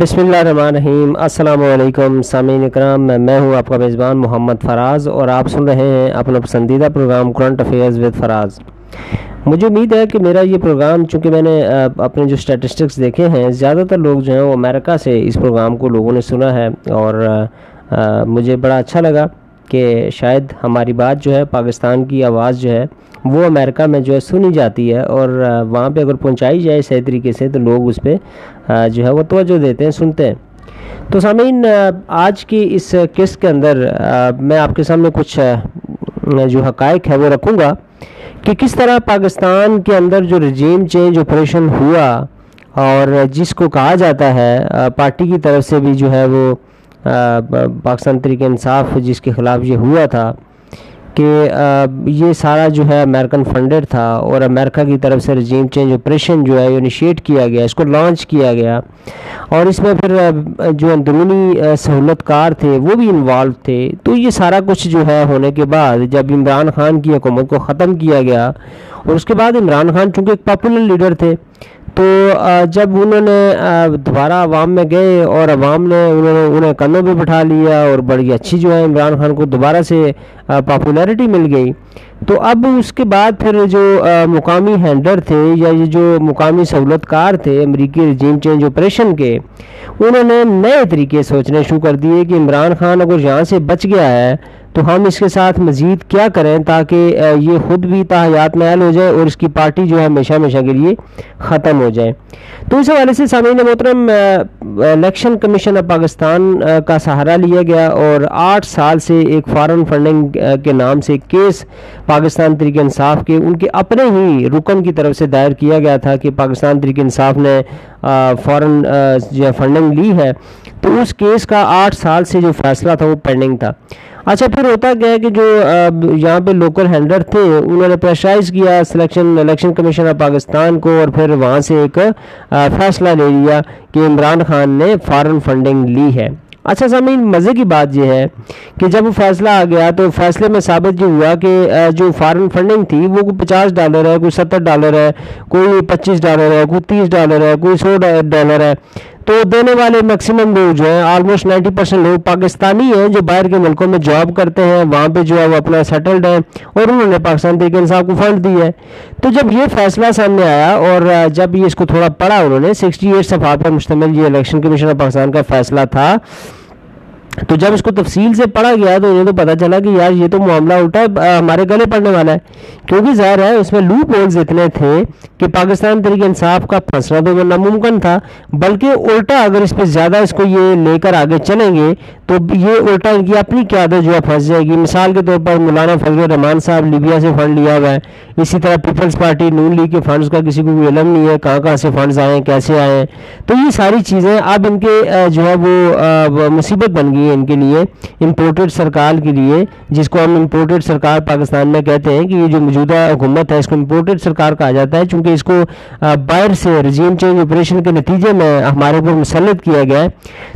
بسم اللہ الرحمن الرحیم۔ السلام علیکم، سامعین اکرام، میں میں ہوں آپ کا میزبان محمد فراز اور آپ سن رہے ہیں اپنا پسندیدہ programme current affairs with Faraz مجھے امید ہے کہ میرا یہ پروگرام چونکہ میں نے اپنے جو سٹیٹسٹکس دیکھے ہیں، زیادہ تر لوگ جو ہیں وہ امریکہ سے اس پروگرام کو لوگوں نے سنا ہے اور مجھے بڑا اچھا لگا۔ کہ شاید ہماری بات جو ہے پاکستان کی آواز جو ہے وہ امریکہ میں جو ہے سنی جاتی ہے اور وہاں پہ اگر پہنچائی جائے صحیح طریقے سے تو لوگ اس پہ جو ہے وہ توجہ دیتے ہیں، سنتے ہیں۔ تو سامعین آج کی اس قسط کے اندر میں آپ کے سامنے کچھ جو حقائق ہے وہ رکھوں گا کہ کس طرح پاکستان کے اندر جو رجیم چینج آپریشن ہوا اور جس کو کہا جاتا ہے پارٹی کی طرف سے بھی جو ہے وہ پاکستان طریق انصاف جس کے خلاف یہ ہوا تھا کہ یہ سارا جو ہے امریکن فنڈڈ تھا اور امریکہ کی طرف سے رجیم چینج آپریشن جو ہے انیشیٹ کیا گیا، اس کو لانچ کیا گیا اور اس میں پھر جو اندرونی سہولت کار تھے، وہ بھی انوالو تھے۔ تو یہ سارا کچھ جو ہے ہونے کے بعد جب عمران خان کی حکومت کو ختم کیا گیا اور اس کے بعد عمران خان چونکہ ایک پاپولر لیڈر تھے تو جب انہوں نے دوبارہ عوام میں گئے اور عوام نے انہوں نے، انہیں کنوں پہ بٹھا لیا اور بڑی اچھی جو ہے عمران خان کو دوبارہ سے پاپولیرٹی مل گئی۔ تو اب اس کے بعد پھر جو مقامی ہینڈر تھے یا یہ جو مقامی سہولت کار تھے، امریکی رجیم چینج آپریشن کے، انہوں نے نئے طریقے سوچنے شروع کر دیے کہ عمران خان اگر یہاں سے بچ گیا ہے تو ہم اس کے ساتھ مزید کیا کریں تاکہ یہ خود بھی تاحیات محل ہو جائے اور اس کی پارٹی جو ہے ہمیشہ ہمیشہ کے لیے ختم ہو جائے۔ تو اس حوالے سے سامعین محترم الیکشن کمیشن آف پاکستان کا سہارا لیا گیا اور آٹھ سال سے ایک فارن فنڈنگ کے نام سے کیس پاکستان طریق انصاف کے، ان کے اپنے ہی رکن کی طرف سے دائر کیا گیا تھا کہ پاکستان طریق انصاف نے فارن جو فنڈنگ لی ہے۔ تو اس کیس کا آٹھ سال سے جو فیصلہ تھا وہ پینڈنگ تھا۔ اچھا پھر ہوتا گیا کہ جو یہاں پہ لوکل ہینڈر تھے، انہوں نے پریشرائز کیا selection election commission of Pakistan کو اور پھر وہاں سے ایک فیصلہ لے لیا کہ عمران خان نے فارن فنڈنگ لی ہے۔ اچھا سامعین، مزے کی بات یہ ہے کہ جب وہ فیصلہ آ گیا تو فیصلے میں ثابت یہ ہوا کہ جو فارن فنڈنگ تھی، وہ کوئی پچاس ڈالر ہے، کوئی ستر ڈالر ہے، کوئی پچیس ڈالر ہے، کوئی تیس ڈالر ہے، کوئی سو ڈالر ہے۔ تو دینے والے میکسیمم لوگ جو ہیں آلموسٹ نائنٹی پرسینٹ لوگ پاکستانی ہیں جو باہر کے ملکوں میں جاب کرتے ہیں، وہاں پہ جو ہے وہ اپنا سیٹلڈ ہیں اور انہوں نے پاکستان تحریک انصاف کو فنڈ دی ہے۔ تو جب یہ فیصلہ سامنے آیا اور جب یہ اس کو تھوڑا پڑھا انہوں نے سکسٹی ایٹ صفحہ پر مشتمل یہ الیکشن کمیشن آف پاکستان کا فیصلہ تھا تو جب اس کو تفصیل سے پڑھا گیا تو انہیں تو پتا چلا کہ یار یہ تو معاملہ الٹا ہمارے گلے پڑنے والا ہے۔ کیونکہ ظاہر ہے، اس میں لوپ ہولز اتنے تھے کہ پاکستان طریقے انصاف کا پھنسنا تو ناممکن تھا، بلکہ الٹا اگر اس پہ زیادہ اس کو یہ لے کر آگے چلیں گے تو یہ الٹا ان کی اپنی قیادت جو ہے پھنس جائے گی۔ مثال کے طور پر مولانا فضل الرحمان صاحب لیبیا سے فنڈ لیا ہوا ہے۔ اسی طرح پیپلز پارٹی نون لیگ کے فنڈز کا کسی کو کوئی علم نہیں ہے، کہاں کہاں سے فنڈز آئے ہیں، کیسے آئے ہیں؟ تو یہ ساری چیزیں اب ان کے جو ہے وہ مصیبت بن گئی ہے ان کے لیے امپورٹڈ سرکار کے لیے، جس کو ہم امپورٹڈ سرکار پاکستان میں کہتے ہیں کہ یہ جو موجودہ حکومت ہے، اس کو امپورٹڈ سرکار کہا جاتا ہے، چونکہ اس کو باہر سے رجیم چینج آپریشن کے نتیجے میں ہمارے اوپر مسلط کیا گیا ہے۔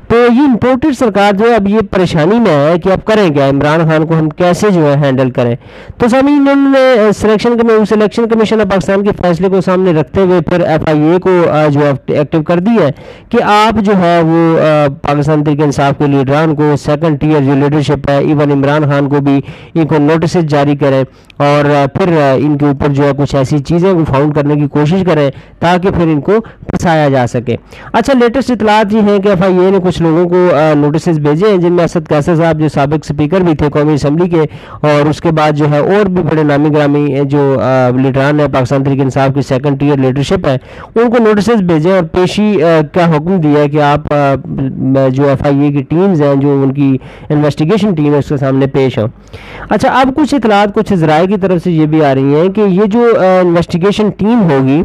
تو یہ امپورٹڈ سرکار جو ہے، اب یہ پریشانی میں ہے کہ اب کریں کیا؟ عمران خان کو ہم کیسے جو ہے ہینڈل کریں؟ تو سامعین، انہوں نے selection selection commission of Pakistan کے فیصلے کو سامنے رکھتے ہوئے پھر ایف آئی اے کو جو ایکٹیو کر دی ہے کہ آپ جو ہے وہ پاکستان طریقے انصاف کے لیڈران کو سیکنڈ ٹیئر جو لیڈرشپ ہے ایون عمران خان کو بھی ان کو نوٹسز جاری کریں اور پھر ان کے اوپر جو ہے کچھ ایسی چیزیں کو فاؤنڈ کرنے کی کوشش کریں تاکہ پھر ان کو پھنسایا جا سکے۔ اچھا لیٹسٹ اطلاعات یہ ہیں کہ ایف آئی اے نے کچھ لوگوں کو نوٹسز بھیجے ہیں، جن میں اسد کیسر صاحب جو سابق سپیکر بھی تھے قومی اسمبلی کے، اور اس کے بعد جو ہے اور بھی بڑے نامی گرامی جو لیڈران ہیں، پاکستان طریق انصاف کی سیکنڈ ٹیئر لیڈرشپ ہے ان کو نوٹسز بھیجے اور پیشی کا حکم دیا ہے کہ آپ جو ایف آئی اے کی ٹیمز ہیں، جو ان کی انویسٹیگیشن ٹیم ہے، اس کے سامنے پیش ہوں۔ اچھا اب کچھ اطلاعات کچھ ذرائع کی طرف سے یہ بھی آ رہی ہیں کہ یہ جو انویسٹیگیشن ٹیم ہوگی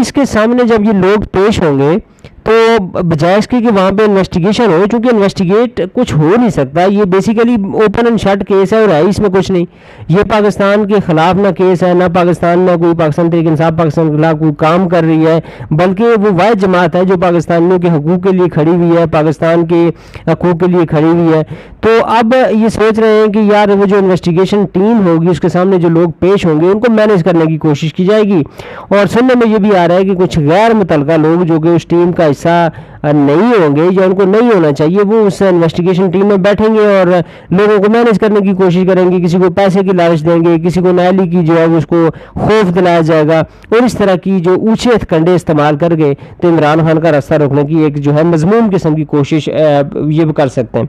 اس کے سامنے جب یہ لوگ پیش ہوں گے تو بجائے اس کی کہ وہاں پہ انویسٹیگیشن ہو چونکہ انویسٹیگیٹ کچھ ہو نہیں سکتا، یہ basically open and shut case ہے اور ہے، اس میں کچھ نہیں۔ یہ پاکستان کے خلاف نہ کیس ہے، نہ پاکستان میں کوئی پاکستان طریق انصاف پاکستان کے خلاف کوئی کام کر رہی ہے، بلکہ وہ واحد جماعت ہے جو پاکستانیوں کے حقوق کے لیے کھڑی ہوئی ہے، پاکستان کے حقوق کے لیے کھڑی ہوئی ہے۔ تو اب یہ سوچ رہے ہیں کہ یار، وہ جو انویسٹیگیشن ٹیم ہوگی، اس کے سامنے جو لوگ پیش ہوں گے، ان کو مینیج کرنے کی کوشش کی جائے گی۔ اور سننے میں یہ بھی آ رہا ہے کہ کچھ غیر متعلقہ لوگ جو کہ اس ٹیم کا حصہ نہیں ہوں گے، یا ان کو نہیں ہونا چاہیے، وہ اس انویسٹیگیشن ٹیم میں بیٹھیں گے اور لوگوں کو مینیج کرنے کی کوشش کریں گے، کسی کو پیسے کی لالچ دیں گے، کسی کو نیلی کی جو ہے اس کو خوف دلایا جائے گا اور اس طرح کی جو اونچے کنڈے استعمال کر کے تو عمران خان کا راستہ روکنے کی ایک جو ہے مضمون قسم کی کوشش یہ کر سکتے ہیں۔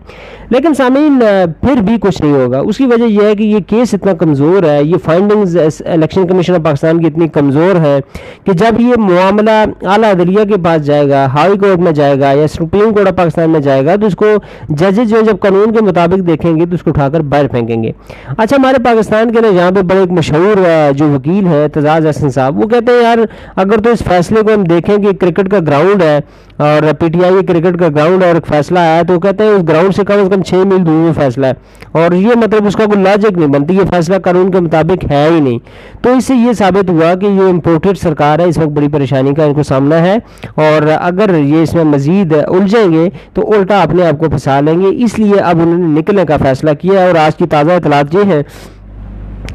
لیکن سامعین پھر بھی کچھ نہیں ہوگا۔ اس کی وجہ یہ ہے کہ یہ کیس اتنا کمزور ہے، یہ findings election commission of Pakistan کی اتنی کمزور ہے کہ جب یہ معاملہ اعلیٰ عدلیہ کے پاس جائے گا ہائی کورٹ میں جائے جائے گا یا سپریم کورٹ آف پاکستان میں جائے گا، تو اس کو ججز جو جب قانون کے مطابق دیکھیں گے تو اس کو اٹھا کر باہر پھینکیں گے۔ اچھا ہمارے پاکستان کے نا یہاں پہ بڑے ایک مشہور جو وکیل ہیں تزاز احسن صاحب، وہ کہتے ہیں، یار، اگر تو اس فیصلے کو ہم دیکھیں کہ کرکٹ کا گراؤنڈ ہے اور پی ٹی آئی کرکٹ کا گراؤنڈ اور ایک فیصلہ آیا تو کہتے ہیں اس گراؤنڈ سے کم از کم چھ میل دور میں فیصلہ ہے۔ اور یہ مطلب اس کا کوئی لاجک نہیں بنتی، یہ فیصلہ قانون کے مطابق ہے ہی نہیں۔ تو اس سے یہ ثابت ہوا کہ یہ امپورٹڈ سرکار ہے، اس وقت بڑی پریشانی کا ان کو سامنا ہے۔ اور اگر یہ اس میں مزید الجھیں گے تو الٹا اپنے آپ کو پھنسا لیں گے۔ اس لیے اب انہوں نے نکلنے کا فیصلہ کیا ہے اور آج کی تازہ اطلاعات یہ ہیں۔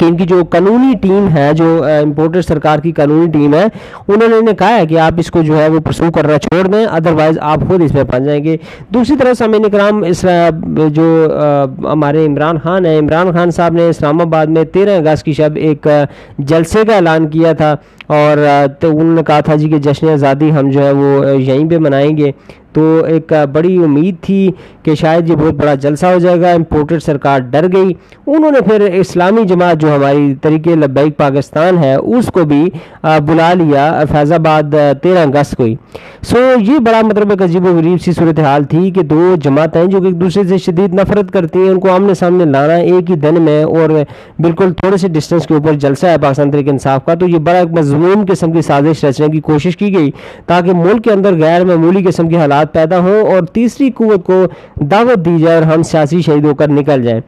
کہ ان کی جو قانونی ٹیم ہے، جو امپورٹر سرکار کی قانونی ٹیم ہے، انہوں نے کہا ہے کہ آپ اس کو جو ہے وہ پرسو کرنا چھوڑ دیں ادروائز آپ خود اس میں پہنچ جائیں گے۔ دوسری طرف سامعین اکرام، اس جو ہمارے عمران خان ہیں، عمران خان صاحب نے اسلام آباد میں تیرہ اگست کی شب ایک جلسے کا اعلان کیا تھا۔ اور تو انہوں نے کہا تھا جی کہ جشن آزادی ہم جو ہے وہ یہیں پہ منائیں گے۔ تو ایک بڑی امید تھی کہ شاید یہ بہت بڑا جلسہ ہو جائے گا۔ امپورٹڈ سرکار ڈر گئی۔ انہوں نے پھر اسلامی جماعت جو ہماری طریقے لبیک پاکستان ہے، اس کو بھی بلا لیا۔ فیض آباد تیرہ اگست کو ہی۔ سو یہ بڑا مطلب ایک عجیب و غریب سی صورتحال تھی کہ دو جماعتیں جو کہ ایک دوسرے سے شدید نفرت کرتی ہیں، ان کو آمنے سامنے لانا ایک ہی دن میں اور بالکل تھوڑے سے ڈسٹنس کے اوپر جلسہ ہے پاکستان طریقے انصاف کا۔ تو یہ بڑا ایک مضمون قسم کی سازش رچنے کی کوشش کی گئی تاکہ ملک کے اندر غیر معمولی قسم کے حالات پیدا ہوں اور تیسری قوت کو دعوت دی جائے اور ہم سیاسی شہید ہو کر نکل جائیں۔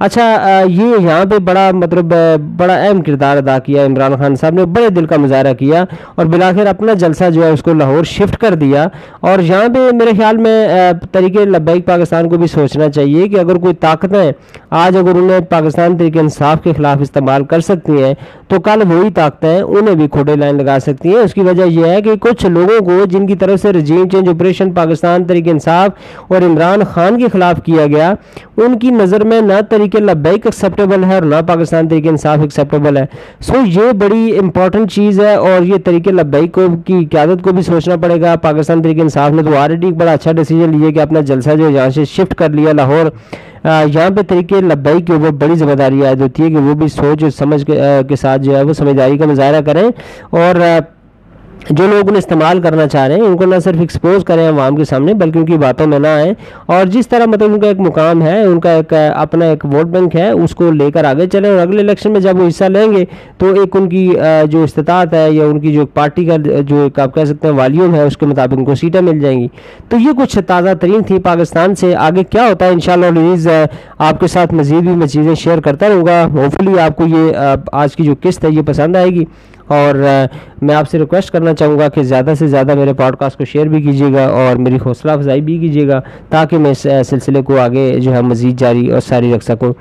اچھا یہ یہاں پہ بڑا مطلب بڑا اہم کردار ادا کیا عمران خان صاحب نے، بڑے دل کا مظاہرہ کیا اور بلاخر اپنا جلسہ جو ہے اس کو لاہور شفٹ کر دیا۔ اور یہاں پہ میرے خیال میں طریقے لبیک پاکستان کو بھی سوچنا چاہیے کہ اگر کوئی طاقتیں آج اگر انہیں پاکستان طریقے انصاف کے خلاف استعمال کر سکتی ہیں، تو کل وہی طاقتیں انہیں بھی کھوٹے لائن لگا سکتی ہیں۔ اس کی وجہ یہ ہے کہ کچھ لوگوں کو جن کی طرف سے رجیم چینج آپریشن پاکستان طریقے انصاف اور عمران خان کے خلاف کیا گیا، ان کی نظر میں نہ طریقے طریقے لبیک ایکسیپٹیبل ہے اور نہ پاکستان طریقے انصاف ایکسیپٹیبل ہے۔ سو یہ بڑی امپورٹنٹ چیز ہے اور یہ طریقے لبیک کو کی قیادت کو بھی سوچنا پڑے گا۔ پاکستان طریقے انصاف نے تو آلریڈی ایک بڑا اچھا ڈیسیجن لیے کہ اپنا جلسہ جو یہاں سے شفٹ کر لیا لاہور۔ یہاں پہ طریقے لبائی کے اوپر بڑی ذمہ داری عائد ہوتی ہے کہ وہ بھی سوچ سمجھ کے ساتھ جو ہے وہ سمجھداری کا مظاہرہ کریں۔ اور جو لوگ انہیں استعمال کرنا چاہ رہے ہیں، ان کو نہ صرف ایکسپوز کریں عوام کے سامنے، بلکہ ان کی باتوں میں نہ آئیں۔ اور جس طرح مطلب ان کا ایک مقام ہے، ان کا ایک، اپنا ایک ووٹ بینک ہے، اس کو لے کر آگے چلیں۔ اور اگلے الیکشن میں جب وہ حصہ لیں گے، تو ایک ان کی جو استطاعت ہے، یا ان کی جو پارٹی کا، جو ایک آپ کہہ سکتے ہیں والیوم ہے، اس کے مطابق ان کو سیٹیں مل جائیں گی۔ تو یہ کچھ تازہ ترین تھی پاکستان سے۔ آگے کیا ہوتا ہے؟ انشاءاللہ شاء اللہ آپ کے ساتھ مزید بھی میں چیزیں شیئر کرتا رہوں گا۔ ہوپفلی آپ کو یہ آج کی جو قسط ہے، یہ پسند آئے گی۔ اور میں آپ سے ریکویسٹ کرنا چاہوں گا کہ زیادہ سے زیادہ میرے پوڈ کاسٹ کو شیئر بھی کیجیے گا اور میری حوصلہ افزائی بھی کیجیے گا تاکہ میں اس سلسلے کو آگے جو ہے مزید جاری اور ساری رکھ سکوں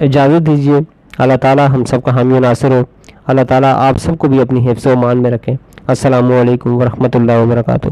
اجازت دیجیے۔ اللہ تعالیٰ ہم سب کا حامی و ناصر ہو۔ اللہ تعالیٰ آپ سب کو بھی اپنی حفظ و مان میں رکھیں السلام علیکم ورحمۃ اللہ وبرکاتہ۔